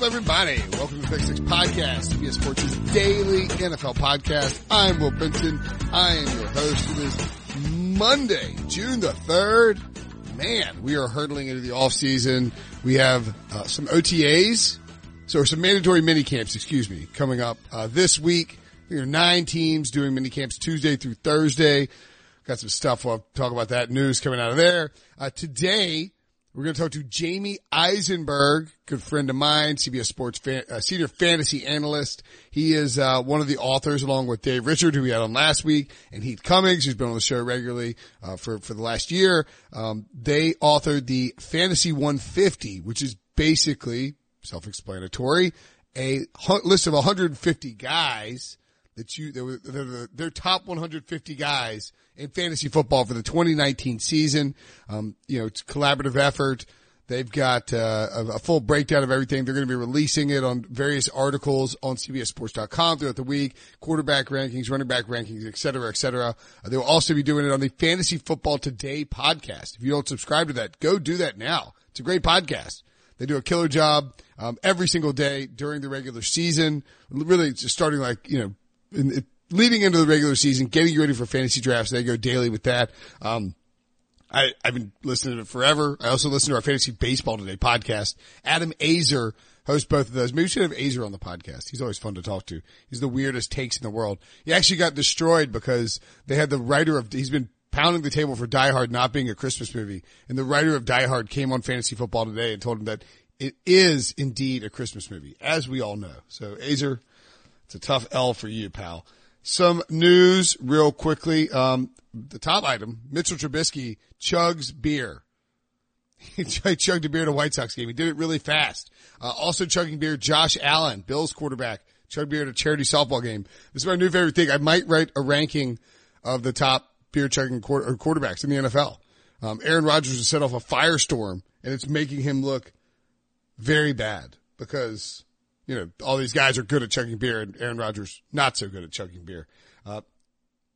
up, everybody? Welcome to the Pick Six Podcast, CBS Sports' daily NFL podcast. I'm Will Brinson. I am your host for this Monday, June the 3rd. Man, we are hurtling into the off season. We have uh, some OTAs, so some mandatory mini camps, excuse me, coming up uh, this week. There are nine teams doing mini camps Tuesday through Thursday. Got some stuff. We'll talk about that news coming out of there. Uh, today, we're going to talk to Jamey Eisenberg, good friend of mine, CBS Sports fan, uh, senior fantasy analyst. He is uh, one of the authors, along with Dave Richard, who we had on last week, and Heath Cummings, who's been on the show regularly uh, for for the last year. Um, they authored the Fantasy 150, which is basically self-explanatory, a list of 150 guys that you they're, they're, they're top 150 guys in fantasy football for the 2019 season. Um, you know, it's collaborative effort. They've got uh, a, a full breakdown of everything. They're going to be releasing it on various articles on CBSSports.com throughout the week, quarterback rankings, running back rankings, et cetera, et cetera. Uh, they will also be doing it on the Fantasy Football Today podcast. If you don't subscribe to that, go do that now. It's a great podcast. They do a killer job um, every single day during the regular season. Really, just starting like you know in, leading into the regular season, getting you ready for fantasy drafts. They go daily with that. Um, I, I've been listening to it forever. I also listen to our fantasy baseball today podcast. Adam Aizer hosts both of those. Maybe we should have Aizer on the podcast. He's always fun to talk to. He's the weirdest takes in the world. He actually got destroyed because they had the writer of, he's been pounding the table for Die Hard not being a Christmas movie. And the writer of Die Hard came on fantasy football today and told him that it is indeed a Christmas movie, as we all know. So Aizer, it's a tough L for you, pal. Some news real quickly. Um, the top item, Mitchell Trubisky chugs beer. he chugged a beer at a White Sox game. He did it really fast. Uh, also chugging beer, Josh Allen, Bills quarterback, chugged beer at a charity softball game. This is my new favorite thing. I might write a ranking of the top beer chugging quarter, quarterbacks in the NFL. Um, Aaron Rodgers has set off a firestorm and it's making him look very bad because you know, all these guys are good at chugging beer and Aaron Rodgers not so good at chugging beer. Uh,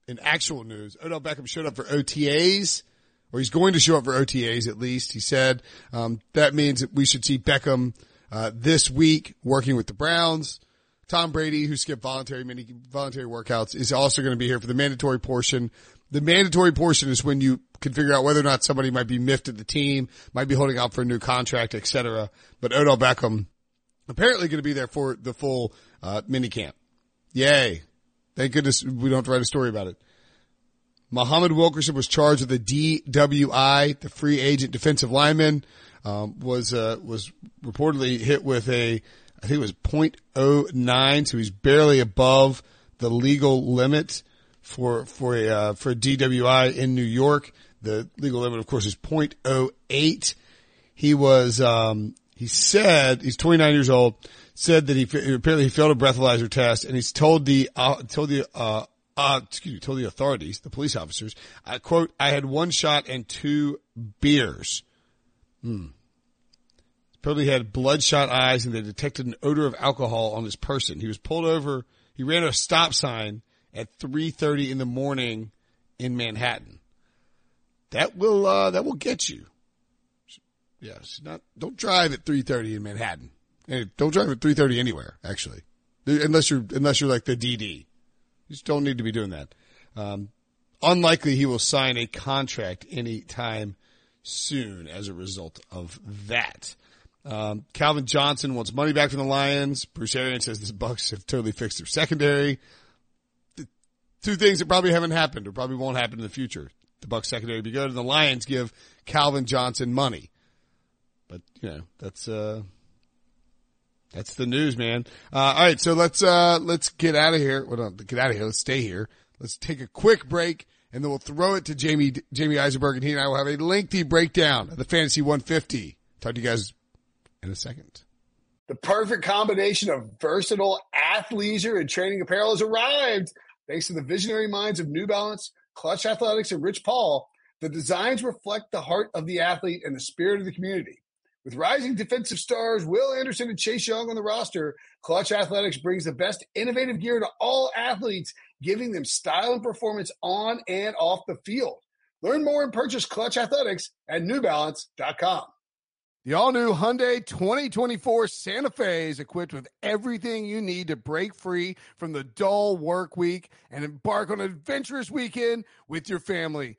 in actual news, Odell Beckham showed up for OTAs, or he's going to show up for OTAs at least. He said um, that means that we should see Beckham uh, this week working with the Browns. Tom Brady, who skipped voluntary many voluntary workouts, is also going to be here for the mandatory portion. The mandatory portion is when you can figure out whether or not somebody might be miffed at the team, might be holding out for a new contract, etc. But Odell Beckham apparently going to be there for the full uh, mini camp. Yay. Thank goodness we don't have to write a story about it. Muhammad Wilkerson was charged with the DWI, the free agent defensive lineman, um, was, uh, was reportedly hit with a, I think it was 0.09, so he's barely above the legal limit for, for a, uh, for a DWI in New York. The legal limit, of course, is 0.08. He was, um, he said he's 29 years old. Said that he apparently he failed a breathalyzer test, and he's told the uh, told the uh, uh, excuse me, told the authorities, the police officers, I quote, I had one shot and two beers. Hmm. He had bloodshot eyes and they detected an odor of alcohol on his person. He was pulled over. He ran a stop sign at 3.30 in the morning in Manhattan. That will, uh, that will get you. Yes, not don't drive at 3:30 in Manhattan. Don't drive at 3:30 anywhere, actually, unless you're unless you're like the DD. You just don't need to be doing that. Um, unlikely he will sign a contract anytime soon as a result of that. Um, Calvin Johnson wants money back from the Lions. Bruce Arians says the Bucs have totally fixed their secondary. The two things that probably haven't happened or probably won't happen in the future. The Bucs secondary be good and the Lions give Calvin Johnson money. But you know, that's uh that's the news, man. Uh, all right, so let's uh let's get out of here. Well, don't get out of here. Let's stay here. Let's take a quick break, and then we'll throw it to Jamey Jamey Eisenberg, and he and I will have a lengthy breakdown of the Fantasy 150. Talk to you guys in a second. The perfect combination of versatile athleisure and training apparel has arrived. Thanks to the visionary minds of New Balance, Clutch Athletics, and Rich Paul, the designs reflect the heart of the athlete and the spirit of the community. With rising defensive stars Will Anderson and Chase Young on the roster, Clutch Athletics brings the best innovative gear to all athletes, giving them style and performance on and off the field. Learn more and purchase Clutch Athletics at NewBalance.com. The all new Hyundai 2024 Santa Fe is equipped with everything you need to break free from the dull work week and embark on an adventurous weekend with your family.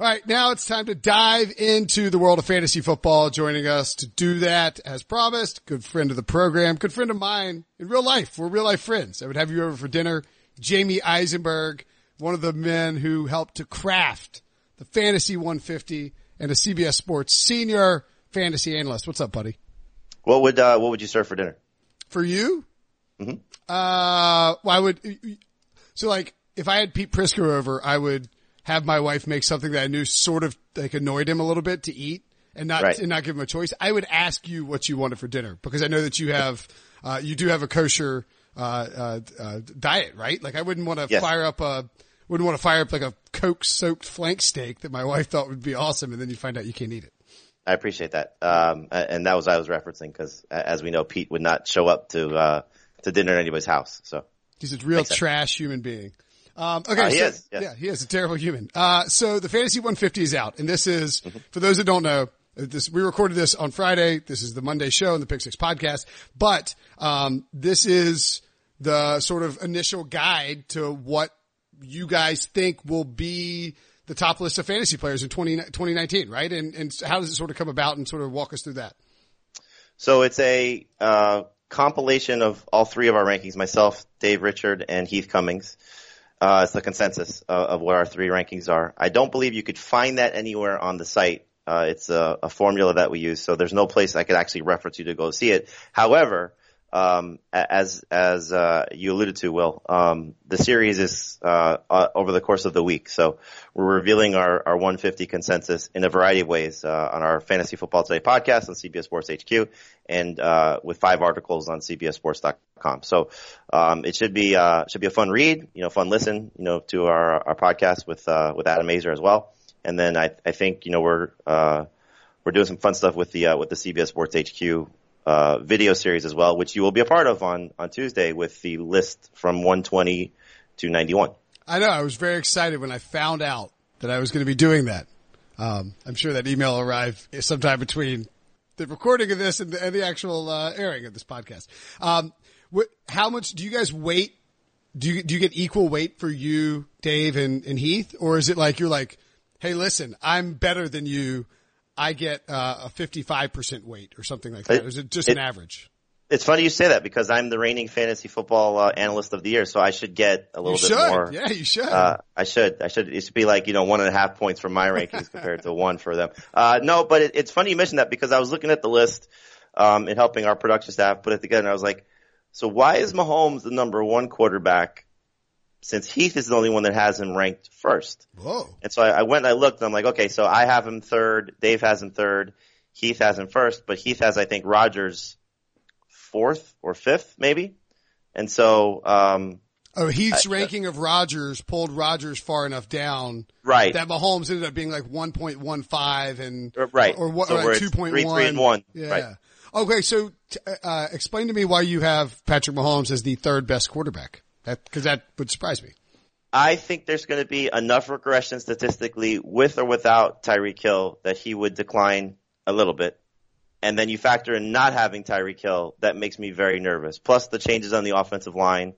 All right, now it's time to dive into the world of fantasy football. Joining us to do that, as promised, good friend of the program, good friend of mine in real life. We're real life friends. I would have you over for dinner. Jamey Eisenberg, one of the men who helped to craft the Fantasy 150 and a CBS Sports senior fantasy analyst. What's up, buddy? What would uh, what would you serve for dinner? For you? Mm-hmm. Uh, I would. So, like, if I had Pete Prisco over, I would have my wife make something that I knew sort of like annoyed him a little bit to eat and not Right. and not give him a choice. I would ask you what you wanted for dinner because I know that you have uh, you do have a kosher uh, uh, uh, diet, right? Like I wouldn't want to Yes. fire up a wouldn't want to fire up like a coke soaked flank steak that my wife thought would be awesome, and then you find out you can't eat it. I appreciate that, um, and that was I was referencing because, as we know, Pete would not show up to uh, to dinner at anybody's house. So He's a real Makes sense. trash human being. Um, okay, Uh, he so, is, yeah. yeah, he is a terrible human. Uh, so the fantasy 150 is out, and this is Mm-hmm. for those that don't know. uh, This we recorded this on Friday. This is the Monday show and the Pick Six podcast, but um, this is the sort of initial guide to what you guys think will be the top list of fantasy players in 20, 2019, right? And and how does it sort of come about, and sort of walk us through that? So it's a uh, compilation of all three of our rankings: myself, Dave Richard, and Heath Cummings. Uh, it's the consensus of, of what our three rankings are. I don't believe you could find that anywhere on the site. Uh, it's a, a formula that we use, so there's no place I could actually reference you to go see it. However, um, as as uh, you alluded to, Will, um, the series is uh, uh, over the course of the week. So we're revealing our, our 150 consensus in a variety of ways uh, on our Fantasy Football Today podcast on CBS Sports HQ, and uh, with five articles on CBSSports.com. So um, it should be uh, should be a fun read, you know, fun listen, you know, to our our podcast with uh, with Adam Aizer as well. And then I I think you know we're uh, we're doing some fun stuff with the uh, with the CBS Sports HQ uh, video series as well, which you will be a part of on on Tuesday with the list from 120 to 91. I know. I was very excited when I found out that I was going to be doing that. Um, I'm sure that email arrived sometime between the recording of this and the, and the actual uh, airing of this podcast. Um, what, how much do you guys wait? Do you do you get equal weight for you, Dave and, and Heath, or is it like you're like, hey, listen, I'm better than you. I get uh, a 55 percent weight or something like that. Is it just it- an average? It's funny you say that because I'm the reigning fantasy football uh, analyst of the year, so I should get a You little bit should. more. Yeah, you should. Uh, I should. I should. It should be like you know one and a half points for my rankings compared to one for them. Uh, no, but it, it's funny you mentioned that because I was looking at the list um, and helping our production staff put it together, and I was like, so why is Mahomes the number one quarterback since Heath is the only one that has him ranked first? Whoa. And so I, I went and I looked and I'm like, okay, so I have him third, Dave has him third, Heath has him first, but Heath has I think Rodgers fourth or fifth maybe. And so, um, Oh, Heath's I- ranking of Rodgers pulled Rodgers far enough down right. that Mahomes ended up being like 1.15 and Uh, right. or what So like it's 2.1. three, three and one. Yeah. Right. Okay, so t- uh, explain to me why you have Patrick Mahomes as the third best quarterback. That because that would surprise me. I think there's going to be enough regression statistically with or without Tyreek Hill that he would decline a little bit. And then you factor in not having Tyreek Hill, that makes me very nervous. Plus the changes on the offensive line.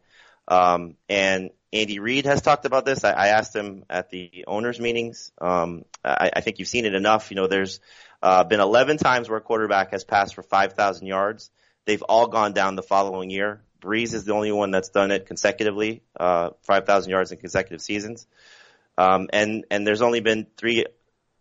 Um, and Andy Reid has talked about this. I, I asked him at the owners meetings. Um, I, I think you've seen it enough. You know, there's uh, been 11 times where a quarterback has passed for 5,000 yards. They've all gone down the following year Brees is the only one that's done it consecutively, uh, 5,000 yards in consecutive seasons. Um, and, and there's only been three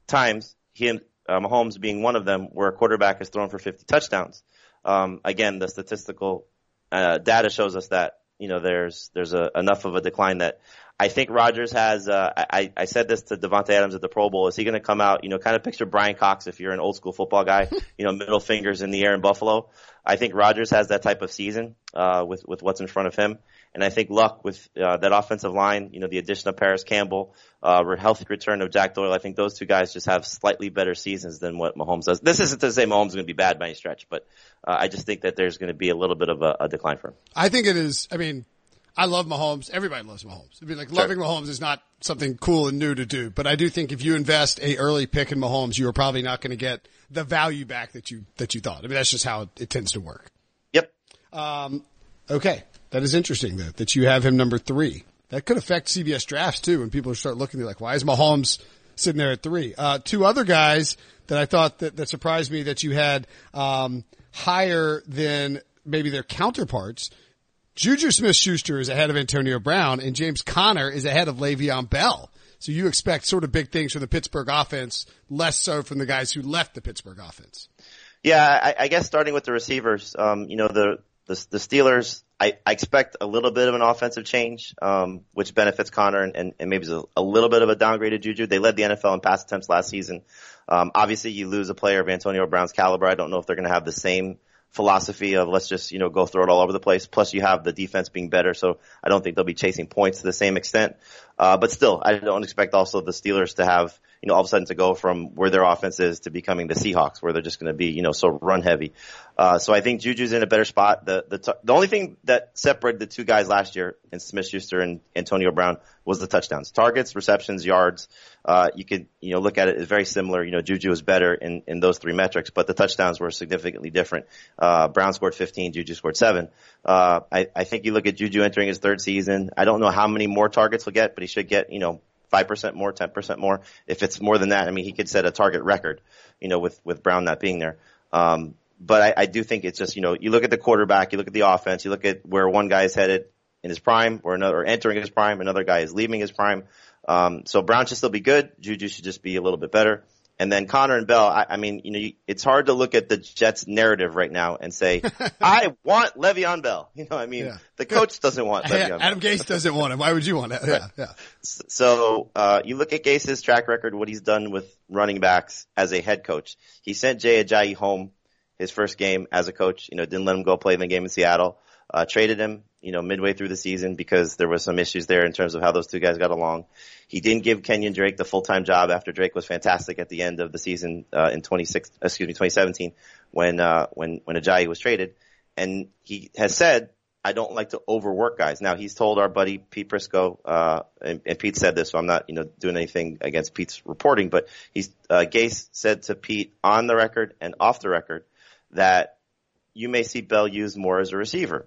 times, him, uh, Mahomes being one of them, where a quarterback has thrown for 50 touchdowns. Um, again, the statistical uh, data shows us that you know there's there's a, enough of a decline that I think Rodgers has. Uh, I, I said this to Davante Adams at the Pro Bowl. Is he going to come out? You know, kind of picture Bryan Cox if you're an old school football guy. You know, middle fingers in the air in Buffalo. I think Rodgers has that type of season uh, with with what's in front of him, and I think Luck with uh, that offensive line. You know, the addition of Parris Campbell, uh, healthy return of Jack Doyle. I think those two guys just have slightly better seasons than what Mahomes does. This isn't to say Mahomes is going to be bad by any stretch, but uh, I just think that there's going to be a little bit of a, a decline for him. I think it is. I mean, I love Mahomes. Everybody loves Mahomes. I mean, like sure. loving Mahomes is not something cool and new to do, but I do think if you invest a early pick in Mahomes, you are probably not going to get the value back that you that you thought. I mean, that's just how it, it tends to work. Yep. Um, okay, that is interesting though that you have him number three. That could affect CBS drafts too when people start looking. They're like, why is Mahomes sitting there at three? Uh, two other guys that I thought that, that surprised me that you had um, higher than maybe their counterparts. Juju Smith-Schuster is ahead of Antonio Brown and James Conner is ahead of Le'Veon Bell. So you expect sort of big things from the Pittsburgh offense, less so from the guys who left the Pittsburgh offense. Yeah, I, I guess starting with the receivers, um, you know, the, the, the Steelers, I, I expect a little bit of an offensive change, um, which benefits Conner and, and, and maybe a, a little bit of a downgraded Juju. They led the NFL in pass attempts last season. Um, obviously you lose a player of Antonio Brown's caliber. I don't know if they're going to have the same philosophy of let's just, you know, go throw it all over the place. Plus you have the defense being better. So I don't think they'll be chasing points to the same extent. Uh, but still, I don't expect also the Steelers to have, you know, all of a sudden to go from where their offense is to becoming the Seahawks, where they're just going to be, you know, so run heavy. Uh, so I think Juju's in a better spot. The, the, t- the only thing that separated the two guys last year in Smith Schuster and Antonio Brown was the touchdowns, targets, receptions, yards. Uh, you could, you know, look at it as very similar. You know, Juju was better in, in those three metrics, but the touchdowns were significantly different. Uh, Brown scored 15, Juju scored seven. Uh, I, I think you look at Juju entering his third season. I don't know how many more targets he'll get, but he should get, you know, 5% more, 10% more. If it's more than that, I mean, he could set a target record, you know, with, with Brown not being there. Um, but I, I do think it's just, you know, you look at the quarterback, you look at the offense, you look at where one guy is headed in his prime or another, or entering his prime, another guy is leaving his prime. Um, so Brown should still be good. Juju should just be a little bit better. And then Conner and Bell, I, I mean, you know, you, it's hard to look at the Jets narrative right now and say, I want Le'Veon Bell. You know, I mean, yeah. the coach doesn't want Le'Veon Adam Bell. Gase doesn't want him. Why would you want it? Yeah, yeah. So, uh, you look at Gase's track record, what he's done with running backs as a head coach. He sent Jay Ajayi home his first game as a coach. You know, didn't let him go play in the game in Seattle. Uh, traded him, you know, midway through the season because there was some issues there in terms of how those two guys got along. He didn't give Kenyan Drake the full-time job after Drake was fantastic at the end of the season, uh, in 26, excuse me, 2017 when, uh, when, when Ajayi was traded. And he has said, I don't like to overwork guys. Now he's told our buddy Pete Prisco, uh, and, and, Pete said this, so I'm not, you know, doing anything against Pete's reporting, but he's, uh, Gase said to Pete on the record and off the record that you may see Bell used more as a receiver.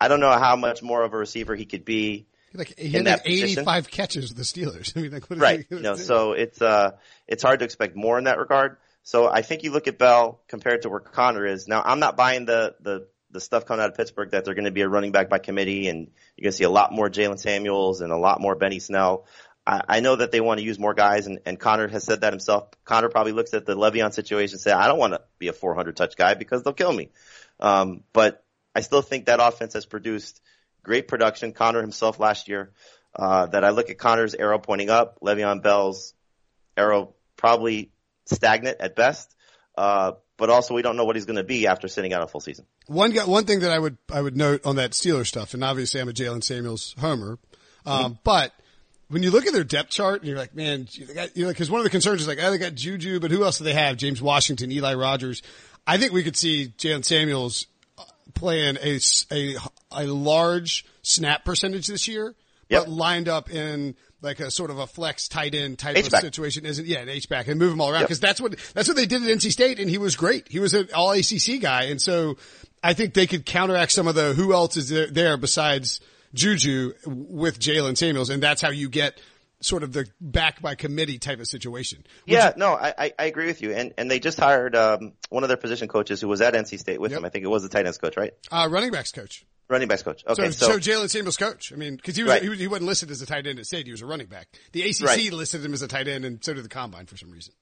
I don't know how much more of a receiver he could be. Like he had like 85 catches with the Steelers. I mean, like, right. You know, so it's uh, it's hard to expect more in that regard. So I think you look at Bell compared to where Conner is. Now, I'm not buying the the the stuff coming out of Pittsburgh that they're going to be a running back by committee, and you're going to see a lot more Jaylen Samuels and a lot more Benny Snell. I, I know that they want to use more guys, and, and Conner has said that himself. Conner probably looks at the Le'Veon situation and say, I don't want to be a 400 touch guy because they'll kill me. Um, but I still think that offense has produced great production. Conner himself last year, uh, that I look at Conner's arrow pointing up, Le'Veon Bell's arrow probably stagnant at best. Uh, but also we don't know what he's going to be after sitting out a full season. One guy, one thing that I would I would note on that Steeler stuff, and obviously I'm a Jaylen Samuels homer, um, mm-hmm. but when you look at their depth chart and you're like, man, you know, because one of the concerns is like, oh, they got Juju, but who else do they have? James Washington, Eli Rogers. I think we could see Jaylen Samuels playing a, a, a large snap percentage this year, yep. but lined up in like a sort of a flex tight end type H-back. of situation isn't yeah an H back and move him all around because yep. that's what that's what they did at NC State and he was great he was an all ACC guy and so I think they could counteract some of the who else is there, there besides Juju with Jaylen Samuels and that's how you get sort of the back by committee type of situation. Would yeah, you- no, I, I agree with you. And and they just hired um, one of their position coaches who was at NC State with yep. them. I think it was the tight ends coach, right? Uh, running backs coach. Running backs coach. Okay, so, so, so Jaylen Samuels coach. I mean, because he was Right. he, he wasn't listed as a tight end at state. He was a running back. The ACC Right. listed him as a tight end, and so did the combine for some reason.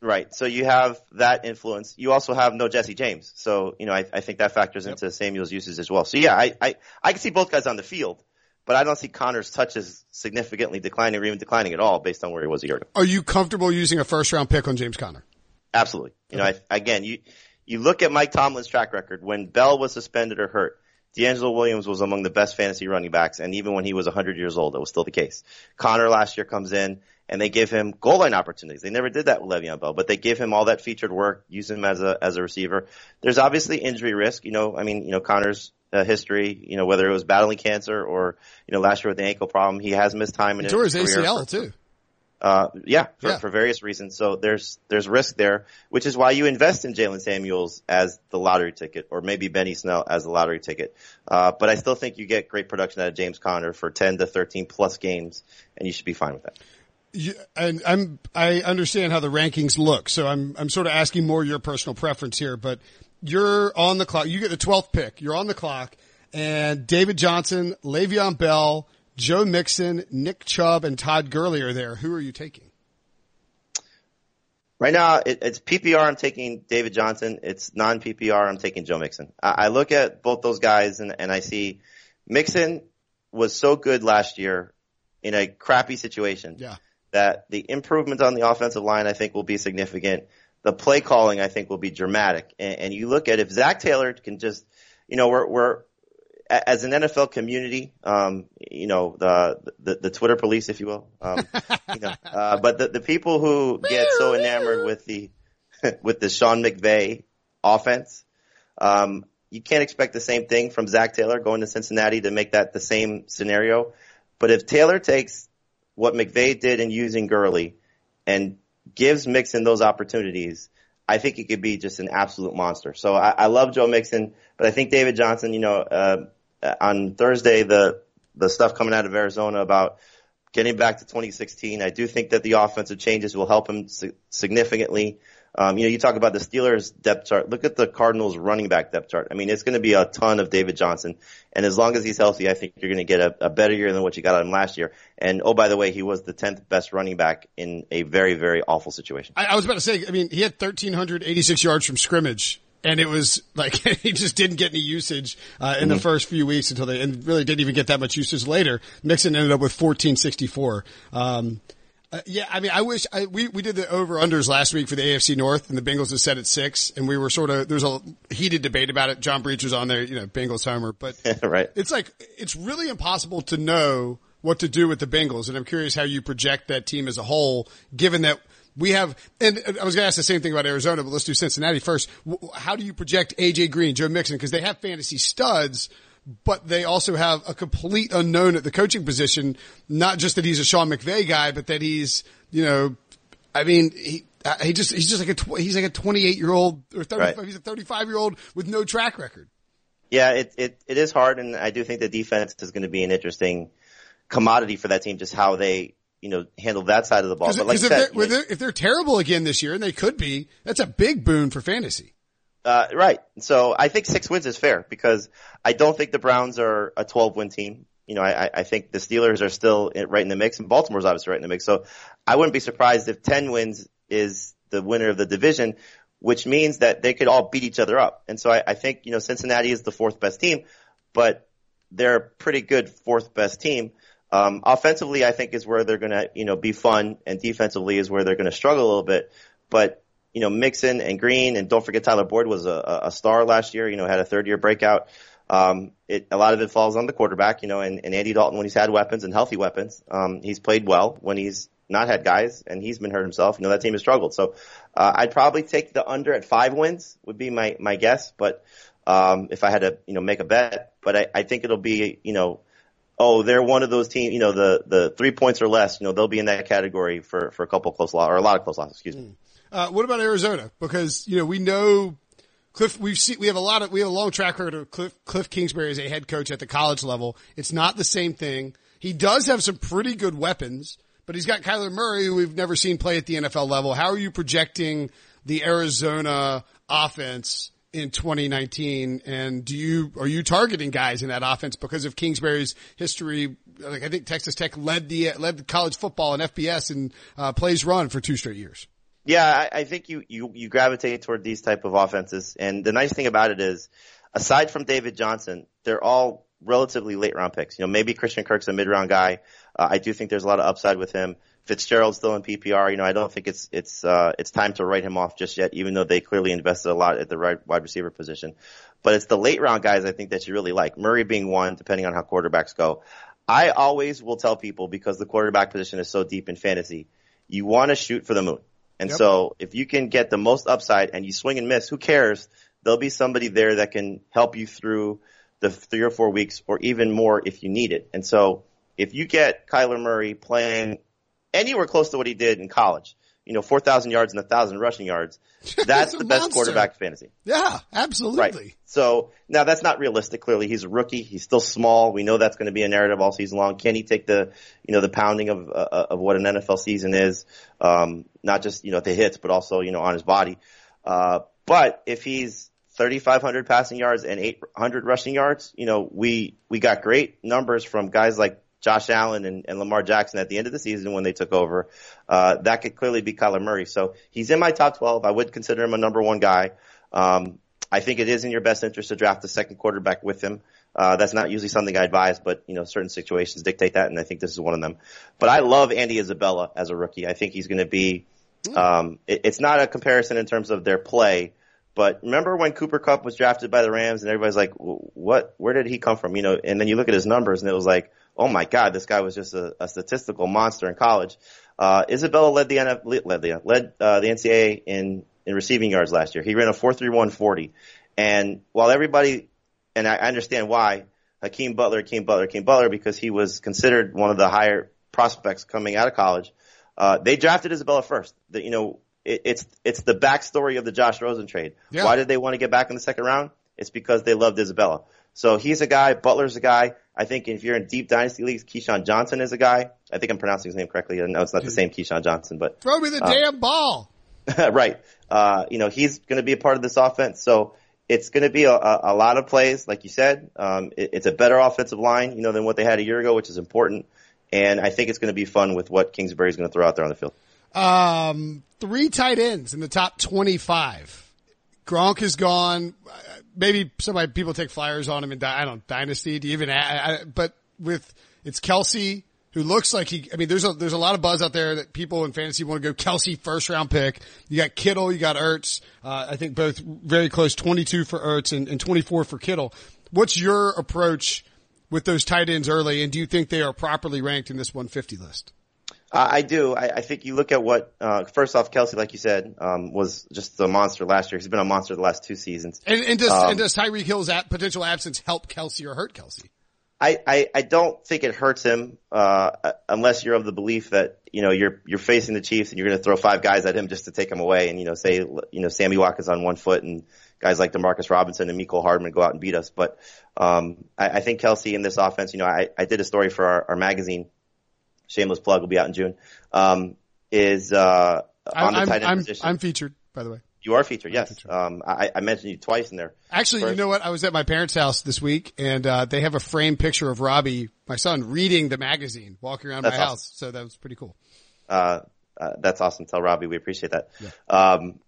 right. So you have that influence. You also have no Jesse James. So you know, I, I think that factors into Samuel's uses as well. So yeah, I, I I can see both guys on the field, but I don't see Conner's touches significantly declining or even declining at all based on where he was a year ago. Are you comfortable using a first round pick on James Conner? Absolutely. You know, I, again, you you look at Mike Tomlin's track record. When Bell was suspended or hurt, DeAngelo Williams was among the best fantasy running backs, and even when he was 100 years old, that was still the case. Conner last year comes in, and they give him goal line opportunities. They never did that with Le'Veon Bell, but they give him all that featured work, use him as a as a receiver. There's obviously injury risk. You know, I mean, you know, Conner's uh, history. You know, whether it was battling cancer or you know last year with the ankle problem, he has missed time in He his his ACL for- too. uh, yeah, for, Yeah. for various reasons. So there's there's risk there, which is why you invest in Jaylen Samuels as the lottery ticket, or maybe Benny Snell as the lottery ticket. Uh, but I still think you get great production out of James Conner for 10 to 13 plus games, and you should be fine with that. You, and I'm I understand how the rankings look, so I'm I'm sort of asking more your personal preference here. But you're on the clock. You get the 12th pick. You're on the clock, and David Johnson, Le'Veon Bell, Joe Mixon, Nick Chubb, and Todd Gurley are there. Who are you taking? Right now, it, it's PPR. I'm taking David Johnson. It's non PPR. I'm taking Joe Mixon. I, I look at both those guys and, and I see Mixon was so good last year in a crappy situation. Yeah. that the improvement on the offensive line, I think, will be significant. The play calling, I think, will be dramatic. And, and you look at if Zac Taylor can just, you know, we're, we're as an NFL community, um, you know, the, the the Twitter police, if you will, um, you know, uh, but the, the people who get so enamored with the with the Sean McVay offense, um, you can't expect the same thing from Zac Taylor going to Cincinnati to make that the same scenario. But if Taylor takes what McVay did in using Gurley and gives Mixon those opportunities, I think he could be just an absolute monster. So I, I love Joe Mixon, but I think David Johnson, you know, uh, on Thursday, the, the stuff coming out of Arizona about getting back to 2016, I do think that the offensive changes will help him si- significantly. Um, you know, you talk about the Steelers depth chart. Look at the Cardinals running back depth chart. I mean, it's going to be a ton of David Johnson. And as long as he's healthy, I think you're going to get a, a better year than what you got out of him last year. And oh, by the way, he was the 10th best running back in a very, very awful situation. I, I was about to say. I mean, he had 1,386 yards from scrimmage. And it was like he just didn't get any usage uh, in the first few weeks until they, and really didn't even get that much usage later. Mixon ended up with 1464. Um, uh, yeah, I mean, I wish I, we we did the over unders last week for the AFC North, and the Bengals is set at six, and we were sort of there's a heated debate about it. John Breech was on there, you know, Bengals homer, but right. it's like it's really impossible to know what to do with the Bengals, and I'm curious how you project that team as a whole, given that we have. And I was going to ask the same thing about Arizona, but let's do Cincinnati first. How do you project AJ Green, Joe Mixon, because they have fantasy studs? But they also have a complete unknown at the coaching position. Not just that he's a Sean McVay guy, but that he's, you know, I mean, he, uh, he just, he's just like a, tw- he's like a 28 year old or 35, Right. he's a 35 year old with no track record. Yeah, it, it, it is hard, and I do think the defense is going to be an interesting commodity for that team, just how they, you know, handle that side of the ball. But like if, I they're, you know, if they're- if they're terrible again this year, and they could be, that's a big boon for fantasy. Uh, right. So I think six wins is fair because I don't think the Browns are a 12 win team. You know, I, I- think the Steelers are still right in the mix and Baltimore's obviously right in the mix. So I wouldn't be surprised if 10 wins is the winner of the division, which means that they could all beat each other up. And so I, I think, you know, Cincinnati is the fourth best team, but they're a pretty good fourth best team. Um, offensively, I think is where they're going to, you know, be fun and defensively is where they're going to struggle a little bit. But you know, Mixon and Green, and don't forget Tyler Boyd was a, a- star last year. You know, had a third year breakout. Um, it, a lot of it falls on the quarterback, you know, and, and Andy Dalton when he's had weapons and healthy weapons, um, he's played well. When he's not had guys and he's been hurt himself, you know, that team has struggled. So uh, I'd probably take the under at five wins would be my my guess. But um, if I had to, you know, make a bet, but I, I think it'll be, you know, oh, they're one of those teams, you know, the the three points or less, you know, they'll be in that category for for a couple close losses or a lot of close losses. Excuse me. Uh, what about Arizona? Because you know we know Cliff. We've seen we have a lot of we have a long track record of Cliff, Cliff Kingsbury as a head coach at the college level. It's not the same thing. He does have some pretty good weapons, but he's got Kyler Murray, who we've never seen play at the NFL level. How are you projecting the Arizona offense in 2019? And do you, are you targeting guys in that offense because of Kingsbury's history? Like I think Texas Tech led the, led college football and FBS and, uh, plays run for two straight years. Yeah, I, I think you, you, you gravitate toward these type of offenses. And the nice thing about it is, aside from David Johnson, they're all relatively late round picks. You know, maybe Christian Kirk's a mid round guy. Uh, I do think there's a lot of upside with him. Fitzgerald's still in PPR. You know, I don't think it's it's uh, it's time to write him off just yet, even though they clearly invested a lot at the right wide receiver position. But it's the late round guys I think that you really like. Murray being one, depending on how quarterbacks go. I always will tell people because the quarterback position is so deep in fantasy, you want to shoot for the moon. And yep. so if you can get the most upside and you swing and miss, who cares? There'll be somebody there that can help you through the three or four weeks or even more if you need it. And so if you get Kyler Murray playing anywhere close to what he did in college, you know, 4,000 yards and 1,000 rushing yards, that's the best quarterback fantasy. Yeah, absolutely. Right. So now that's not realistic. Clearly, he's a rookie. He's still small. We know that's going to be a narrative all season long. Can he take the, you know, the pounding of uh, of what an NFL season is? Um, not just you know the hits, but also you know on his body. Uh, but if he's 3,500 passing yards and 800 rushing yards, you know, we we got great numbers from guys like Josh Allen and, and Lamar Jackson at the end of the season when they took over. Uh, that could clearly be Kyler Murray. So he's in my top 12. I would consider him a number one guy. Um, I think it is in your best interest to draft the second quarterback with him. Uh, that's not usually something I advise, but you know, certain situations dictate that, and I think this is one of them. But I love Andy Isabella as a rookie. I think he's going to be. Um, it, it's not a comparison in terms of their play, but remember when Cooper Kupp was drafted by the Rams, and everybody's like, "What? Where did he come from?" You know, and then you look at his numbers, and it was like, oh my God, this guy was just a, a statistical monster in college. Uh, Isabella led the NF, led the led uh, the NCAA in in receiving yards last year. He ran a four three one forty, and while everybody, and I understand why Hakeem Butler, Hakeem Butler, Hakeem Butler, because he was considered one of the higher prospects coming out of college. Uh, they drafted Isabella first. The, you know, it, it's it's the backstory of the Josh Rosen trade. Yeah. Why did they want to get back in the second round? It's because they loved Isabella. So he's a guy. Butler's a guy. I think if you're in deep dynasty leagues, KeeSean Johnson is a guy. I think I'm pronouncing his name correctly. I know it's not the same Keyshawn Johnson, but throw me the uh, damn ball. right. Uh, you know, he's going to be a part of this offense. So it's going to be a, a, lot of plays, like you said. Um, it, it's a better offensive line, you know, than what they had a year ago, which is important. And I think it's going to be fun with what Kingsbury is going to throw out there on the field. Um, three tight ends in the top 25. Gronk is gone. Maybe somebody people take flyers on him in I don't dynasty. Do you even? I, but with it's Kelce who looks like he. I mean, there's a there's a lot of buzz out there that people in fantasy want to go Kelce first round pick. You got Kittle, you got Ertz. Uh, I think both very close, 22 for Ertz and, and 24 for Kittle. What's your approach with those tight ends early, and do you think they are properly ranked in this 150 list? Uh, I do. I, I, think you look at what, uh, first off, Kelce, like you said, um, was just a monster last year. He's been a monster the last two seasons. And, and does, um, and does Tyreek Hill's at potential absence help Kelce or hurt Kelce? I, I, I don't think it hurts him, uh, unless you're of the belief that, you know, you're, you're facing the Chiefs and you're going to throw five guys at him just to take him away. And, you know, say, you know, Sammy Watkins on one foot and guys like Demarcus Robinson and Mecole Hardman go out and beat us. But, um, I, I think Kelce in this offense, you know, I, I did a story for our, our magazine shameless plug will be out in June. Um, is uh, on I'm, the tight end I'm, position. I'm featured, by the way. You are featured, yes. Featured. Um, I, I, mentioned you twice in there. Actually, First. you know what? I was at my parents' house this week, and uh, they have a framed picture of Robbie, my son, reading the magazine, walking around that's my awesome. house. So that was pretty cool. Uh, uh, that's awesome. Tell Robbie we appreciate that. Yeah. Um,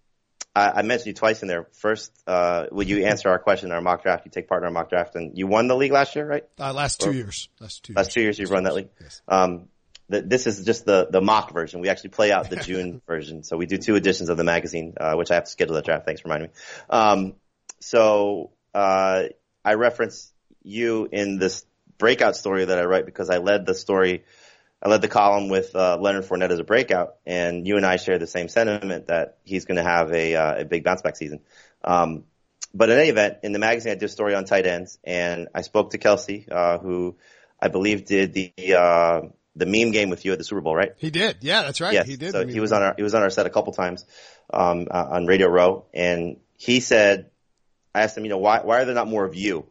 I, I, mentioned you twice in there. First, uh, would you answer our question in our mock draft? You take part in our mock draft, and you won the league last year, right? Uh, last two or, years. Last two. Last years. two years you've run that league. Yes. Um, the, this is just the, the mock version. We actually play out the June version. So we do two editions of the magazine, uh, which I have to schedule that draft. Thanks for reminding me. Um, so, uh, I reference you in this breakout story that I write because I led the story, I led the column with, uh, Leonard Fournette as a breakout and you and I share the same sentiment that he's going to have a, uh, a big bounce back season. Um, but in any event, in the magazine, I did a story on tight ends and I spoke to Kelce, uh, who I believe did the, uh, the meme game with you at the Super Bowl, right? He did. Yeah, that's right. Yeah. He did. So he was on our he was on our set a couple times um, uh, on Radio Row, and he said, I asked him, you know, why why are there not more of you?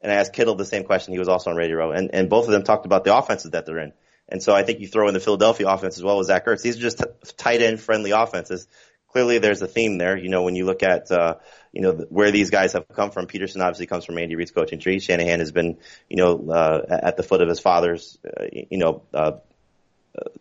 And I asked Kittle the same question. He was also on Radio Row, and and both of them talked about the offenses that they're in. And so I think you throw in the Philadelphia offense as well as Zach Ertz. These are just t- tight end friendly offenses. Clearly, there's a theme there. You know, when you look at uh, you know, where these guys have come from. Pederson obviously comes from Andy Reid's coaching tree. Shanahan has been, you know, uh, at the foot of his father's, uh, you know, uh,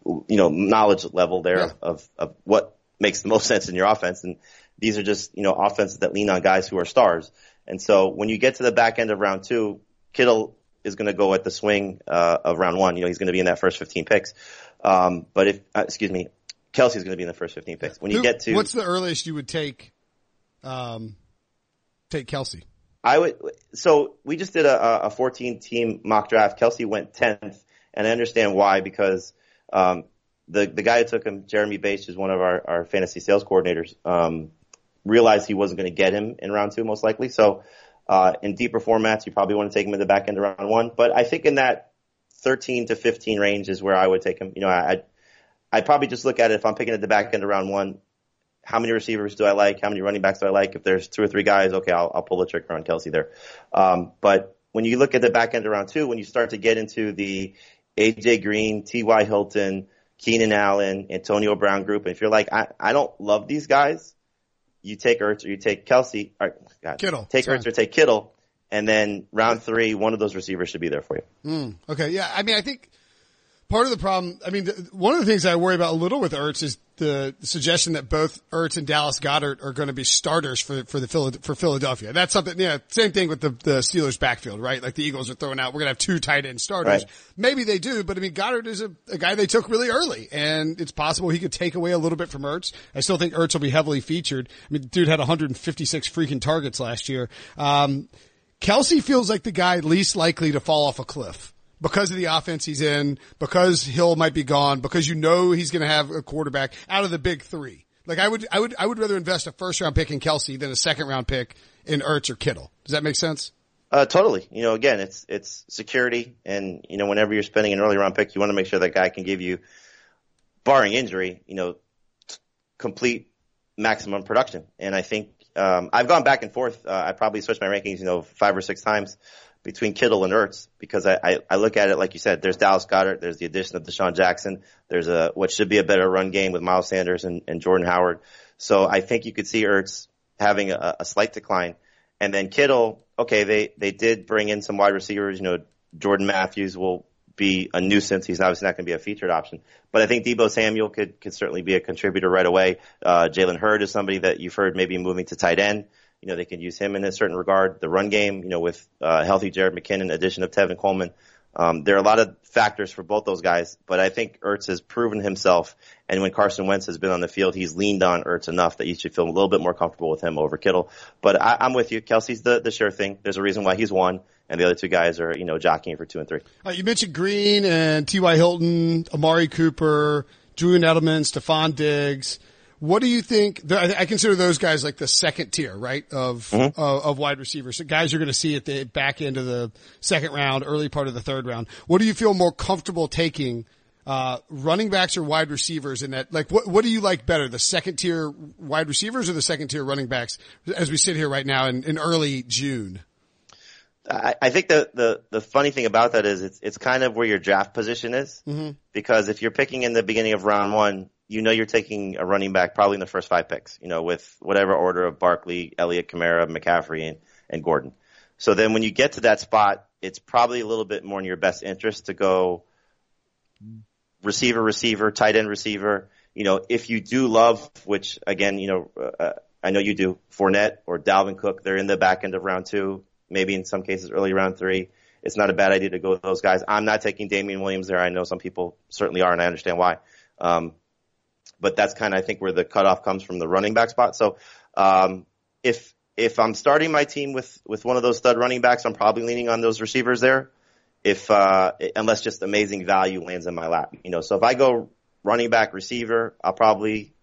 you know, knowledge level there yeah. of, of what makes the most sense in your offense. And these are just, you know, offenses that lean on guys who are stars. And so when you get to the back end of round two, Kittle is going to go at the swing uh, of round one. You know, he's going to be in that first 15 picks. Um, but if, uh, excuse me, Kelce's going to be in the first 15 picks. When you Who, get to what's the earliest you would take, um, take Kelce? I would. So we just did a, a 14 team mock draft. Kelce went 10th, and I understand why because um, the the guy who took him, Jeremy Bates, is one of our, our fantasy sales coordinators. Um, realized he wasn't going to get him in round two, most likely. So uh, in deeper formats, you probably want to take him in the back end of round one. But I think in that 13 to 15 range is where I would take him. You know, I i'd probably just look at it if I'm picking at the back end of round one how many receivers do I like? How many running backs do I like? If there's two or three guys, okay, I'll, I'll pull the trigger on Kelce there. Um, but when you look at the back end around two, when you start to get into the AJ Green, T.Y. Hilton, Keenan Allen, Antonio Brown group, and if you're like, I, I don't love these guys, you take Ertz or you take Kelce, or God, Kittle. take Ertz or take Kittle, and then round three, one of those receivers should be there for you. Mm, okay, yeah. I mean, I think part of the problem, I mean, the, one of the things I worry about a little with Ertz is the suggestion that both Ertz and Dallas Goedert are going to be starters for for the for Philadelphia. That's something. Yeah, same thing with the the Steelers backfield, right? Like the Eagles are throwing out, we're going to have two tight end starters. Right. Maybe they do, but I mean, Goedert is a, a, guy they took really early, and it's possible he could take away a little bit from Ertz. I still think Ertz will be heavily featured. I mean, dude had 156 freaking targets last year. Um, Kelce feels like the guy least likely to fall off a cliff because of the offense he's in, because Hill might be gone, because you know he's going to have a quarterback out of the big three. Like I would, I would, I would rather invest a first round pick in Kelce than a second round pick in Ertz or Kittle. Does that make sense? Uh, totally. You know, again, it's, it's security and, you know, whenever you're spending an early round pick, you want to make sure that guy can give you, barring injury, you know, complete maximum production. And I think, um, I've gone back and forth. Uh, I probably switched my rankings, you know, five or six times between Kittle and Ertz because I, I, I, look at it like you said. There's Dallas Goedert. There's the addition of DeSean Jackson. There's a what should be a better run game with Miles Sanders and, and Jordan Howard. So I think you could see Ertz having a, a slight decline, and then Kittle. Okay, they they did bring in some wide receivers. You know, Jordan Matthews will be a nuisance. He's obviously not going to be a featured option, but I think Deebo Samuel could could certainly be a contributor right away. Uh, Jalen Hurd is somebody that you've heard maybe moving to tight end. You know, they can use him in a certain regard. The run game, you know, with uh, healthy Jerick McKinnon, addition of Tevin Coleman. Um, there are a lot of factors for both those guys, but I think Ertz has proven himself. And when Carson Wentz has been on the field, he's leaned on Ertz enough that you should feel a little bit more comfortable with him over Kittle. But I, I'm with you. Kelce's the, the sure thing. There's a reason why he's one, and the other two guys are, you know, jockeying for two and three. Uh, you mentioned Green and T.Y. Hilton, Amari Cooper, Julian Edelman, Stefon Diggs. What do you think? I consider those guys like the second tier, right, of mm-hmm. uh, of wide receivers. So guys you're going to see at the back end of the second round, early part of the third round. What do you feel more comfortable taking? Uh, running backs or wide receivers in that, like, what, what do you like better? The second tier wide receivers or the second tier running backs as we sit here right now in, in early June? I, I think the, the, the funny thing about that is it's, it's kind of where your draft position is. Mm-hmm. Because if you're picking in the beginning of round one, you know you're taking a running back probably in the first five picks, you know, with whatever order of Barkley, Elliott, Kamara, McCaffrey, and, and Gordon. So then when you get to that spot, it's probably a little bit more in your best interest to go receiver, receiver, tight end receiver. You know, if you do love, which again, you know, uh, I know you do, Fournette or Dalvin Cook, they're in the back end of round two, maybe in some cases early round three. It's not a bad idea to go with those guys. I'm not taking Damien Williams there. I know some people certainly are, and I understand why. Um, but that's kind of I think where the cutoff comes from the running back spot. So um, if if I'm starting my team with with one of those stud running backs, I'm probably leaning on those receivers there. If uh, unless just amazing value lands in my lap, you know. So if I go running back receiver, I'll probably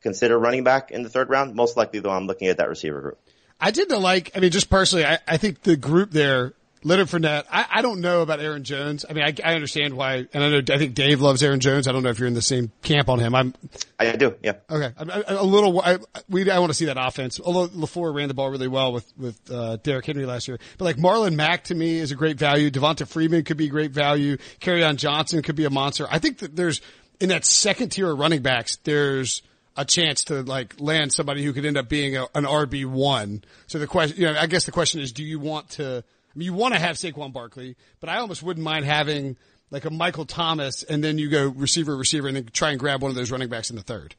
consider running back in the third round. Most likely, though, I'm looking at that receiver group. I did not like. I mean, just personally, I, I think the group there Leonard Fournette. I, I don't know about Aaron Jones. I mean, I, I understand why, and I know I think Dave loves Aaron Jones. I don't know if you're in the same camp on him. I'm. I do. Yeah. Okay. A little. I, we. I want to see that offense. Although LaFleur ran the ball really well with with uh, Derrick Henry last year, but like Marlon Mack to me is a great value. Devonta Freeman could be great value. Kerryon Johnson could be a monster. I think that there's in that second tier of running backs. There's a chance to like land somebody who could end up being a, an RB one. So the question, you know, I guess the question is, do you want to? I mean, you want to have Saquon Barkley, but I almost wouldn't mind having like a Michael Thomas, and then you go receiver, receiver, and then try and grab one of those running backs in the third.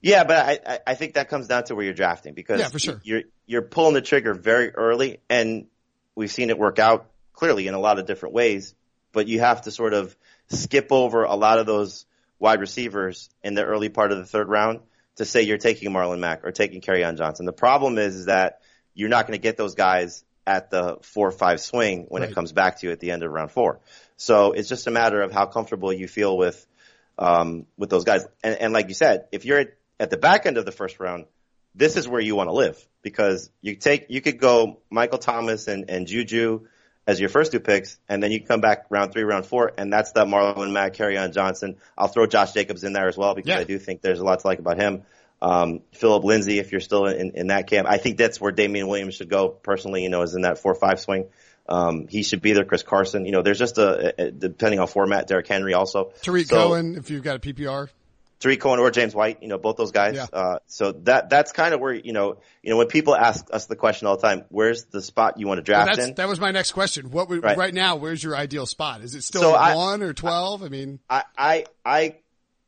Yeah, but I, I think that comes down to where you're drafting because yeah, for sure. you're you're pulling the trigger very early, and we've seen it work out clearly in a lot of different ways. But you have to sort of skip over a lot of those wide receivers in the early part of the third round to say you're taking Marlon Mack or taking Kerryon Johnson. The problem is, is that you're not going to get those guys at the four or five swing when right. it comes back to you at the end of round four. So it's just a matter of how comfortable you feel with um, with those guys. And, and like you said, if you're at, at the back end of the first round, this is where you want to live because you take you could go Michael Thomas and, and Juju as your first two picks, and then you come back round three, round four, and that's that Marlon Mack, on Johnson. I'll throw Josh Jacobs in there as well because yeah. I do think there's a lot to like about him. Um, Phillip Lindsay, if you're still in, in that camp, I think that's where Damien Williams should go personally. You know, is in that four five swing. Um, he should be there. Chris Carson. You know, there's just a, a depending on format. Derrick Henry also. Tarik so, Cohen, if you've got a PPR. Tarik Cohen or James White, you know, both those guys. Yeah. Uh, so that, that's kind of where, you know, you know, when people ask us the question all the time, where's the spot you want to draft well, in? That was my next question. What would, right. right. now, where's your ideal spot? Is it still so one I, or 12? I, I mean, I, I, I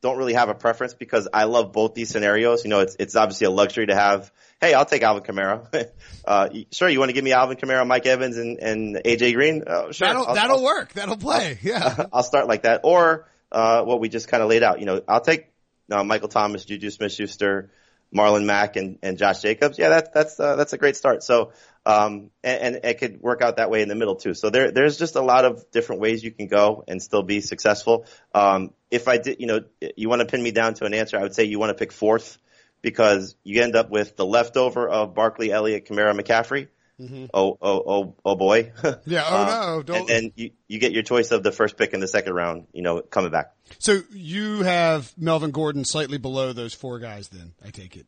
don't really have a preference because I love both these scenarios. You know, it's, it's obviously a luxury to have, hey, I'll take Alvin Kamara. uh, sure, you want to give me Alvin Kamara, Mike Evans, and, and AJ Green? Uh, sure. That'll, I'll, that'll I'll, work. That'll play. Yeah. I'll start like that. Or, uh, what we just kind of laid out. You know, I'll take uh, Michael Thomas, Juju Smith-Schuster, Marlon Mack, and, and Josh Jacobs. Yeah, that's that's uh, that's a great start. So, um, and, and, it could work out that way in the middle too. So there there's just a lot of different ways you can go and still be successful. Um, if I did, you know, you want to pin me down to an answer, I would say you want to pick fourth because you end up with the leftover of Barkley, Elliott, Kamara, McCaffrey. Mm-hmm. Oh, oh, oh, oh boy. Yeah. Oh um, no. Don't. And then you, you get your choice of the first pick in the second round, you know, coming back. So you have Melvin Gordon slightly below those four guys then, I take it.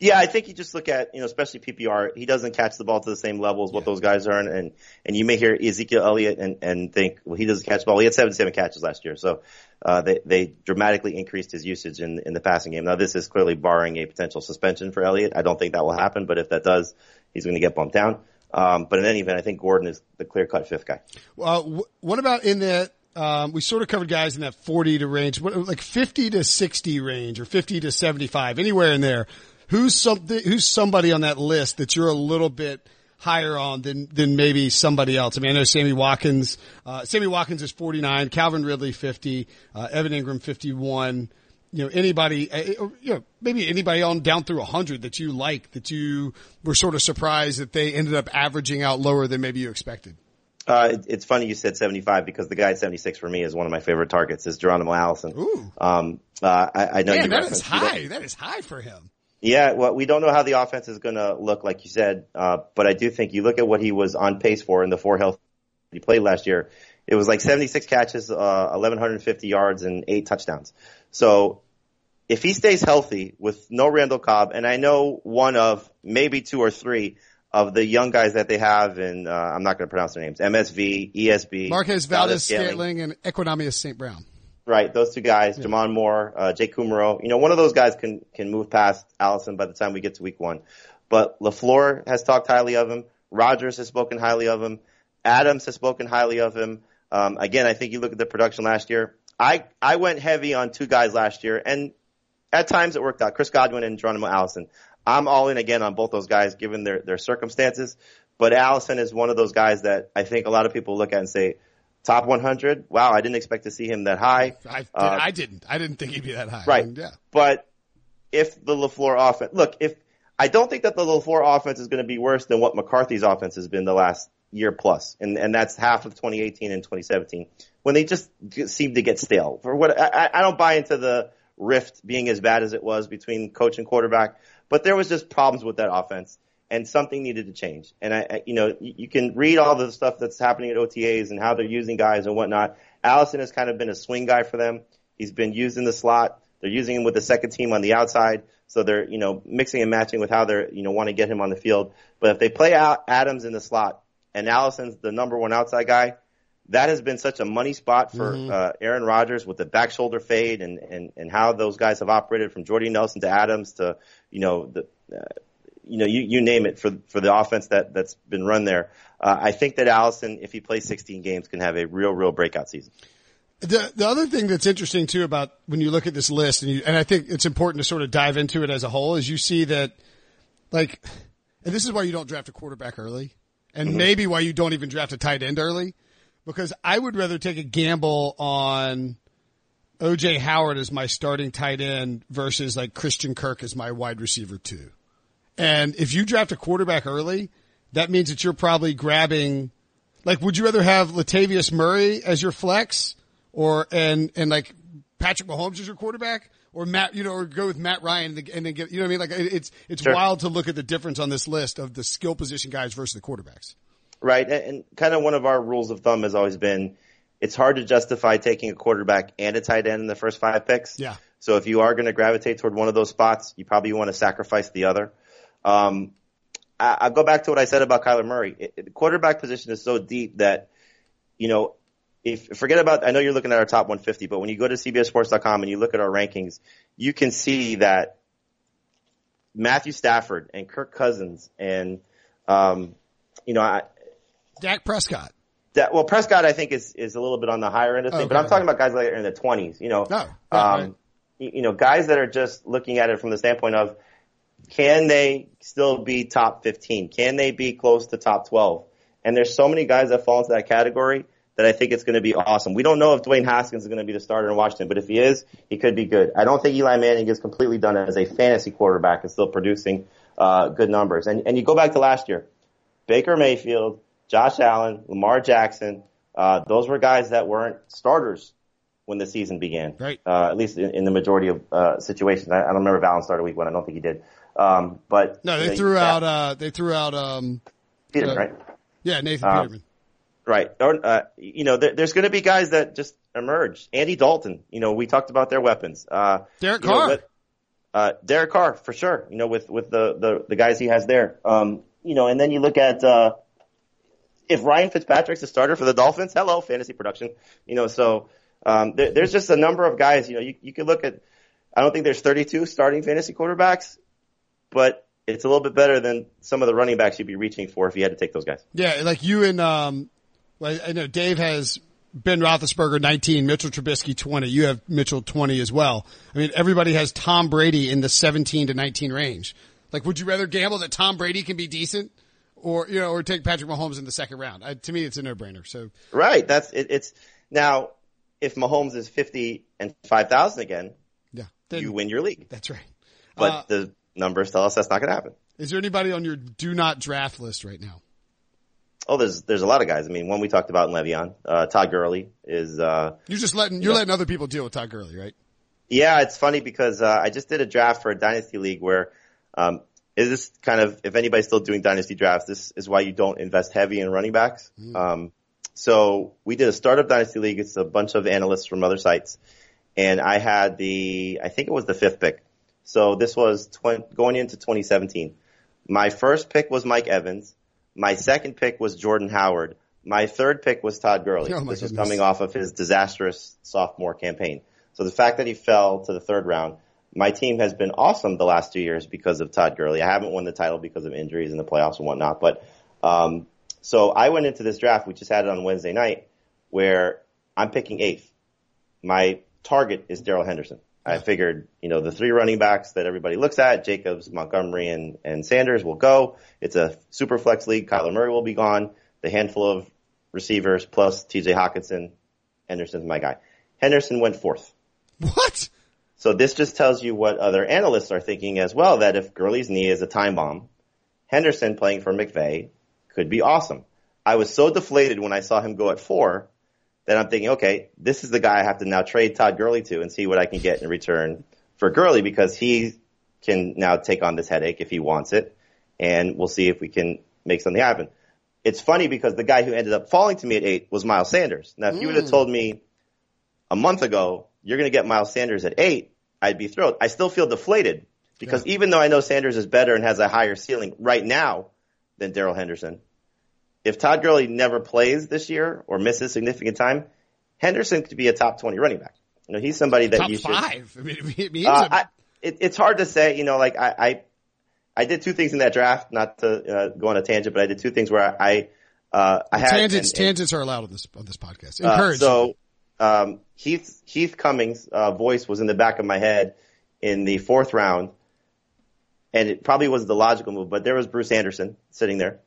Yeah, I think you just look at, you know, especially PPR, he doesn't catch the ball to the same level as what yeah. those guys are. And, and you may hear Ezekiel Elliott and, and think, well, he doesn't catch the ball. He had 77 catches last year. So, uh, they, they dramatically increased his usage in, in the passing game. Now, this is clearly barring a potential suspension for Elliott. I don't think that will happen, but if that does, he's going to get bumped down. Um, but in any event, I think Gordon is the clear cut fifth guy. Well, what about in that, um, we sort of covered guys in that 40 to range, like 50 to 60 range or 50 to 75, anywhere in there who's something, who's somebody on that list that you're a little bit higher on than, than maybe somebody else? I mean, I know Sammy Watkins, uh, Sammy Watkins is 49, Calvin Ridley 50, uh, Evan Engram 51. You know, anybody, uh, you know, maybe anybody on down through 100 that you like, that you were sort of surprised that they ended up averaging out lower than maybe you expected. Uh, it, it's funny you said 75 because the guy at 76 for me is one of my favorite targets is Geronimo Allison. Ooh. Um, uh, I, I know Man, you that is high. That is high for him. Yeah, well, we don't know how the offense is going to look, like you said, uh, but I do think you look at what he was on pace for in the four health he played last year. It was like 76 catches, uh, 1150 yards, and eight touchdowns. So if he stays healthy with no Randall Cobb, and I know one of maybe two or three of the young guys that they have, and uh, I'm not going to pronounce their names, MSV, ESB, Marquez Valdes, Scantling, and Equanimeous St. Brown right? Those two guys, yeah. J'Mon Moore, uh, Jake Kumerow. You know, one of those guys can can move past Allison by the time we get to week one. But LaFleur has talked highly of him. Rodgers has spoken highly of him. Adams has spoken highly of him. Um, again, I think you look at the production last year. I I went heavy on two guys last year, and at times it worked out. Chris Godwin and Geronimo Allison. I'm all in again on both those guys given their their circumstances. But Allison is one of those guys that I think a lot of people look at and say, top 100. Wow, I didn't expect to see him that high. I, uh, I didn't. I didn't think he'd be that high. Right. I mean, yeah. But if the LaFleur offense, look, if I don't think that the LaFleur offense is going to be worse than what McCarthy's offense has been the last year plus, and and that's half of 2018 and 2017 when they just seem to get stale. For what I, I don't buy into the rift being as bad as it was between coach and quarterback, but there was just problems with that offense and something needed to change. And I, I, you know, you can read all the stuff that's happening at OTAs and how they're using guys and whatnot. Allison has kind of been a swing guy for them. He's been used in the slot. They're using him with the second team on the outside. So they're, you know, mixing and matching with how they're, you know, want to get him on the field. But if they play out Adams in the slot and Allison's the number one outside guy, that has been such a money spot for Mhm. uh, Aaron Rodgers with the back shoulder fade and, and, and how those guys have operated from Jordy Nelson to Adams to you know the uh, you know you, you name it for for the offense that that's been run there. Uh, I think that Allison, if he plays 16 games, can have a real real breakout season. The the other thing that's interesting too about when you look at this list, and you, and I think it's important to sort of dive into it as a whole, is you see that, like, and this is why you don't draft a quarterback early, and mm-hmm. maybe why you don't even draft a tight end early, because I would rather take a gamble on OJ Howard as my starting tight end versus like Christian Kirk as my wide receiver too. And if you draft a quarterback early, that means that you're probably grabbing like, would you rather have Latavius Murray as your flex or, and, and like Patrick Mahomes as your quarterback or Matt, you know, or go with Matt Ryan and then- and then get, you know what I mean? Like it- it's, it's Sure. wild to look at the difference on this list of the skill position guys versus the quarterbacks. Right. And, and kind of one of our rules of thumb has always been it's hard to justify taking a quarterback and a tight end in the first five picks. Yeah. So if you are going to gravitate toward one of those spots, you probably want to sacrifice the other. Um, I, I'll go back to what I said about Kyler Murray. It- the quarterback position is so deep that, you know, if forget about, I know you're looking at our top 150, but when you go to CBSSports.com and you look at our rankings, you can see that Matthew Stafford and Kirk Cousins and, um, you know, I, Dak Prescott. that, well, Prescott, I think is is a little bit on the higher end of things, but I'm talking about guys like in the 20s. You know, No, yeah, um, right. you, you know, guys that are just looking at it from the standpoint of can they still be top 15? Can they be close to top 12? And there's so many guys that fall into that category that I think it's going to be awesome. We don't know if Dwayne Haskins is going to be the starter in Washington, but if he is, he could be good. I don't think Eli Manning is completely done as a fantasy quarterback and still producing uh, good numbers. And and you go back to last year, Baker Mayfield, Josh Allen, Lamar Jackson, uh, those were guys that weren't starters when the season began. Right. Uh, at least in, in the majority of uh, situations. I, I don't remember if Allen started week one. I don't think he did. Um, but No, you they know, threw yeah, out, uh, they threw out, um, Peterman, uh, right? yeah, Nathan Um, Peterman. Right. Or, uh, you know, there, there's going to be guys that just emerge. Andy Dalton. You know, we talked about their weapons. Uh, Derek you know, Carr. uh, Derek Carr for sure. You know, with with the the, the guys he has there. Um, you know, and then you look at uh, if Ryan Fitzpatrick's a starter for the Dolphins. Hello, fantasy production. You know, so um, there, there's just a number of guys. You know, you you could look at. I don't think there's 32 starting fantasy quarterbacks, but it's a little bit better than some of the running backs you'd be reaching for if you had to take those guys. Yeah, like you and um, I know Dave has Ben Roethlisberger 19, Mitchell Trubisky 20. You have Mitchell 20 as well. I mean, everybody has Tom Brady in the 17 to 19 range. Like, would you rather gamble that Tom Brady can be decent, or you know, or take Patrick Mahomes in the second round? I, to me, it's a no-brainer. So Right. That's it, it's now if Mahomes is fifty and five thousand again, yeah, then, you win your league. that's right. But Uh, the numbers tell us that's not going to happen. is there anybody on your do not draft list right now? Oh, there's there's a lot of guys. I mean, one we talked about in Le'Veon, uh, Todd Gurley is. Uh, You're just letting you're Yeah. letting other people deal with Todd Gurley, right? yeah, it's funny because uh, I just did a draft for a dynasty league where. Um, is this kind of if anybody's still doing dynasty drafts? This is why you don't invest heavy in running backs. Um, so we did a startup dynasty league. It's a bunch of analysts from other sites, and I had the I think it was the fifth pick. So this was 20, going into 2017. My first pick was Mike Evans. My second pick was Jordan Howard. My third pick was Todd Gurley. Oh, this was coming off of his disastrous sophomore campaign. So the fact that he fell to the third round, my team has been awesome the last two years because of Todd Gurley. I haven't won the title because of injuries in the playoffs and whatnot, but um, so I went into this draft. We just had it on Wednesday night, where I'm picking eighth. My target is Darrell Henderson. I figured, you know, the three running backs that everybody looks at, Jacobs, Montgomery, and, and Sanders will go. It's a super flex league. Kyler Murray will be gone. The handful of receivers plus TJ Hockenson, Henderson's my guy. Henderson went fourth. What? So this just tells you what other analysts are thinking as well, that if Gurley's knee is a time bomb, Henderson playing for McVay could be awesome. I was so deflated when I saw him go at four that I'm thinking, okay, this is the guy I have to now trade Todd Gurley to and see what I can get in return for Gurley because he can now take on this headache if he wants it. And we'll see if we can make something happen. It's funny because the guy who ended up falling to me at eight was Miles Sanders. Now, if you would have hmm. told me a month ago, you're going to get Miles Sanders at eight, I'd be thrilled. I still feel deflated because even though I know Sanders is better and has a higher ceiling right now than Darrell Henderson, if Todd Gurley never plays this year or misses significant time, Henderson could be a top 20 running back. You know, he's somebody that Top you should. five. I mean, it means Uh, I, it, it's hard to say. You know, like I, I, I did two things in that draft. Not to uh, go on a tangent, but I did two things where I, uh, I had tangents. and- and- tangents are allowed on this on this podcast. uh, Encourage. so um, Heath Heath Cummings' uh, voice was in the back of my head in the fourth round, and it probably was the logical move. But there was Bruce Anderson sitting there,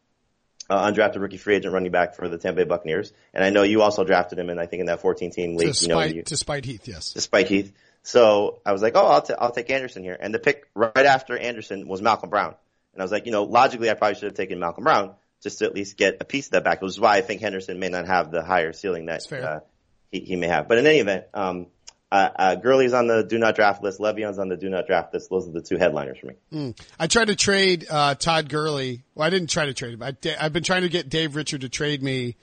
uh, undrafted rookie free agent running back for the Tampa Bay Buccaneers, and I know you also drafted him and I think in that 14 team league. You know, you, to spite Heath. Yes. despite Heath. So I was like, oh, I'll, t- I'll take Anderson here. And the pick right after Anderson was Malcolm Brown. And I was like, you know, logically, I probably should have taken Malcolm Brown just to at least get a piece of that back, which is why I think Henderson may not have the higher ceiling that uh, he, he may have. But in any event, um, uh, uh, Gurley's on the do not draft list. Le'Veon's on the do not draft list. Those are the two headliners for me. I tried to trade uh, Todd Gurley. Well, I didn't try to trade him. I, I've been trying to get Dave Richard to trade me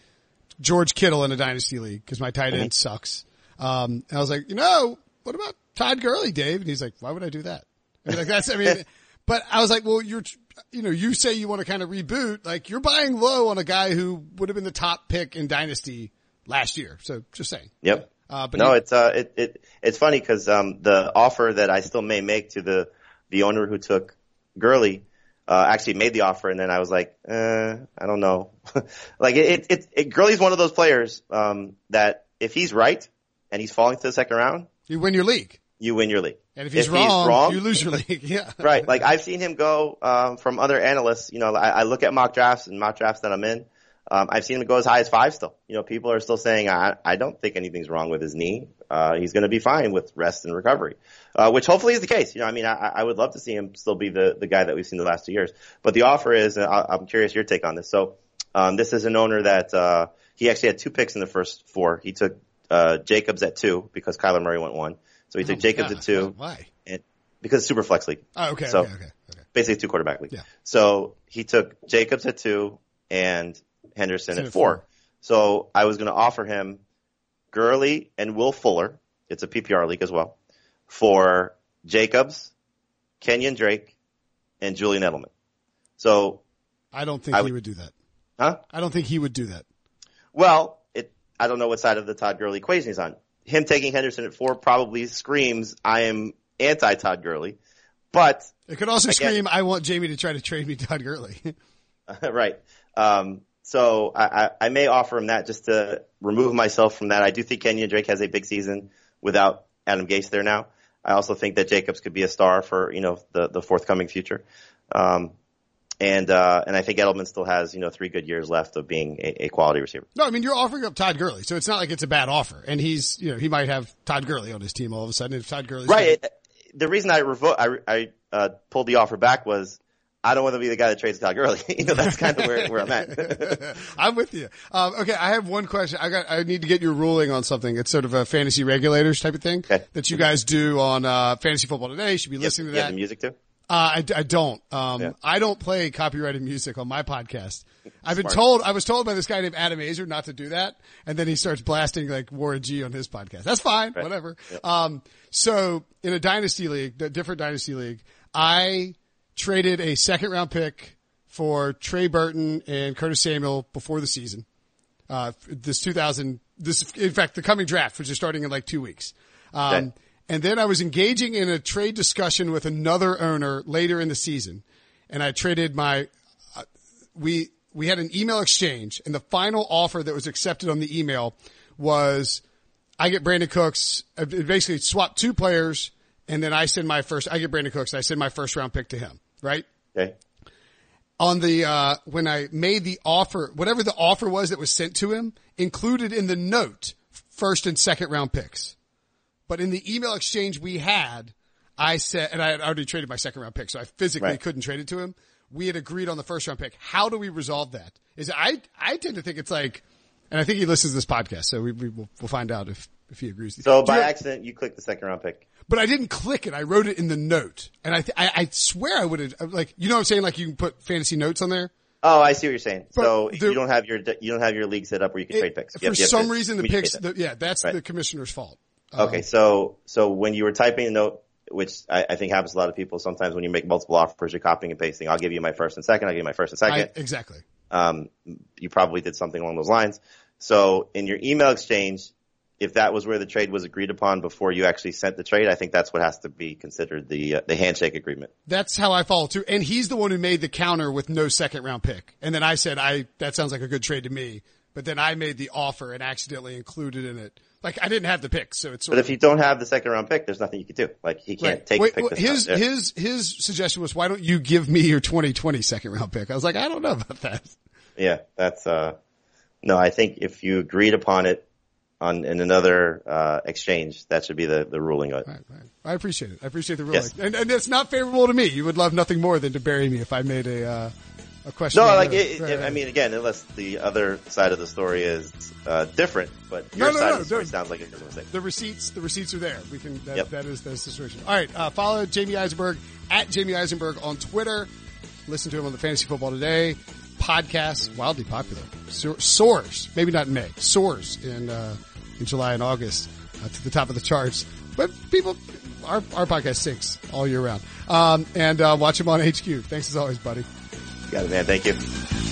George Kittle in a dynasty league because my tight end sucks. Um, and I was like, you know, what about Todd Gurley, Dave? And he's like, why would I do that? I mean, like that's, I mean, but I was like, well, you're, you know, you say you want to kind of reboot, like you're buying low on a guy who would have been the top pick in dynasty last year. So just saying. Yep. Uh, but no, it's uh, it, it it's funny because um, the offer that I still may make to the the owner who took Gurley uh, actually made the offer, and then I was like, uh, I don't know. like it, it, it, Gurley's one of those players um, that if he's right and he's falling to the second round, You win your league. you win your league. And if he's, If wrong, he's wrong- you lose your league. Yeah. right. Like I've seen him go um, from other analysts. You know, I, I look at mock drafts and mock drafts that I'm in. Um, I've seen him go as high as five still. You know, people are still saying, I, I don't think anything's wrong with his knee. Uh, he's going to be fine with rest and recovery, uh, which hopefully is the case. You know, I mean, I, I would love to see him still be the, the guy that we've seen the last two years. But the offer is, uh, I- I'm curious your take on this. So, um, this is an owner that, uh, he actually had two picks in the first four. He took, uh, Jacobs at two because Kyler Murray went one. So he took Oh, Jacobs God. at two Why? and because it's super flex league Oh, okay. So- okay. Okay. Okay. basically two quarterback league. Yeah. So he took Jacobs at two and Henderson at four. four. So I was going to offer him Gurley and Will Fuller. It's a PPR league as well for Jacobs, Kenyan Drake, and Julian Edelman. So, I don't think I he would- would do that. huh? I don't think he would do that. Well, it, I don't know what side of the Todd Gurley equation he's on. Him taking Henderson at four probably screams I am anti Todd Gurley, but It could also Again- scream, "I want Jamey to try to trade me Todd Gurley." right. Um, so I, I, I may offer him that just to remove myself from that. I do think Kenyan Drake has a big season without Adam Gase there now. I also think that Jacobs could be a star for you know the the forthcoming future. Um, and uh, and I think Edelman still has you know three good years left of being a, a quality receiver. no, I mean you're offering up Todd Gurley, so it's not like it's a bad offer. And he's, you know, he might have Todd Gurley on his team all of a sudden. If Todd Gurley's Right. It, the reason I revo- I, I uh, pulled the offer back was I don't want to be the guy that trades Todd Gurley. you know that's kind of where where I'm at. I'm with you. Um, okay, I have one question. I got. I need to get your ruling on something. It's sort of a fantasy regulators type of thing Okay. that you guys do on uh, fantasy football today. You should be listening to that. the music too. Uh, I, I don't. Um, Yeah. I don't play copyrighted music on my podcast. I've been told, I was told by this guy named Adam Aizer not to do that. And then he starts blasting like Warren G on his podcast. That's fine. Whatever. Um, so in a dynasty league, a different dynasty league, I traded a second round pick for Trey Burton and Curtis Samuel before the season. Uh, this 2000, this, in fact, the coming draft, which is starting in like two weeks. Um, Okay. and then I was engaging in a trade discussion with another owner later in the season. And I traded my, uh, we, we had an email exchange and the final offer that was accepted on the email was I get Brandin Cooks, uh, basically swap two players and then I send my first, I get Brandin Cooks, I send my first round pick to him, right? Okay. on the uh when I made the offer, whatever the offer was that was sent to him, included in the note first and second round picks. But in the email exchange we had, I said, and I had already traded my second round pick, so I physically Right. couldn't trade it to him. We had agreed on the first round pick. How do we resolve that? Is I I tend to think it's like, and I think he listens to this podcast, so we, we will we'll find out if if he agrees. So by you- accident, you clicked the second round pick. But I didn't click it. I wrote it in the note, and I th- I, I swear I would have like you know what I'm saying like you can put fantasy notes on there. Oh, I see what you're saying. But so the- you don't have your you don't have your league set up where you can It- trade picks. You for have- have some reason, the picks, the, yeah, that's Right. the commissioner's fault. Okay, so so when you were typing a note, which I, I think happens to a lot of people, sometimes when you make multiple offers, you're copying and pasting. I'll give you my first and second. I'll give you my first and I, second. exactly. Um, you probably did something along those lines. So in your email exchange, if that was where the trade was agreed upon before you actually sent the trade, I think that's what has to be considered the uh, the handshake agreement. That's how I follow too. And he's the one who made the counter with no second round pick. And then I said, I that sounds like a good trade to me. But then I made the offer and accidentally included in it. Like I didn't have the pick, so it's. But if you don't have the second round pick, there's nothing you can do. Like he can't Right. take Wait, this his. His his suggestion was, why don't you give me your 2020 second round pick? I was like, I don't know about that. Yeah, that's uh no, I think if you agreed upon it on in another uh exchange, that should be the, the ruling of it. Right, right. I appreciate it. I appreciate the ruling, Yes. and and it's not favorable to me. You would love nothing more than to bury me if I made a uh, a question. No, like it, right, it, I mean, again, unless the other side of the story is uh, different, but your no, side no, of the story no. sounds like it was a mistake. the receipts, the receipts are there. We can. That, Yep. that is the situation. All right, uh, follow Jamey Eisenberg at Jamey Eisenberg on Twitter. Listen to him on the Fantasy Football Today podcast. Wildly popular. So- Soars, maybe not in May. Soars in uh, in July and August uh, to the top of the charts. But people, our our podcast sinks all year round. Um, and uh, watch him on HQ. Thanks as always, buddy. Got it, man. Thank you.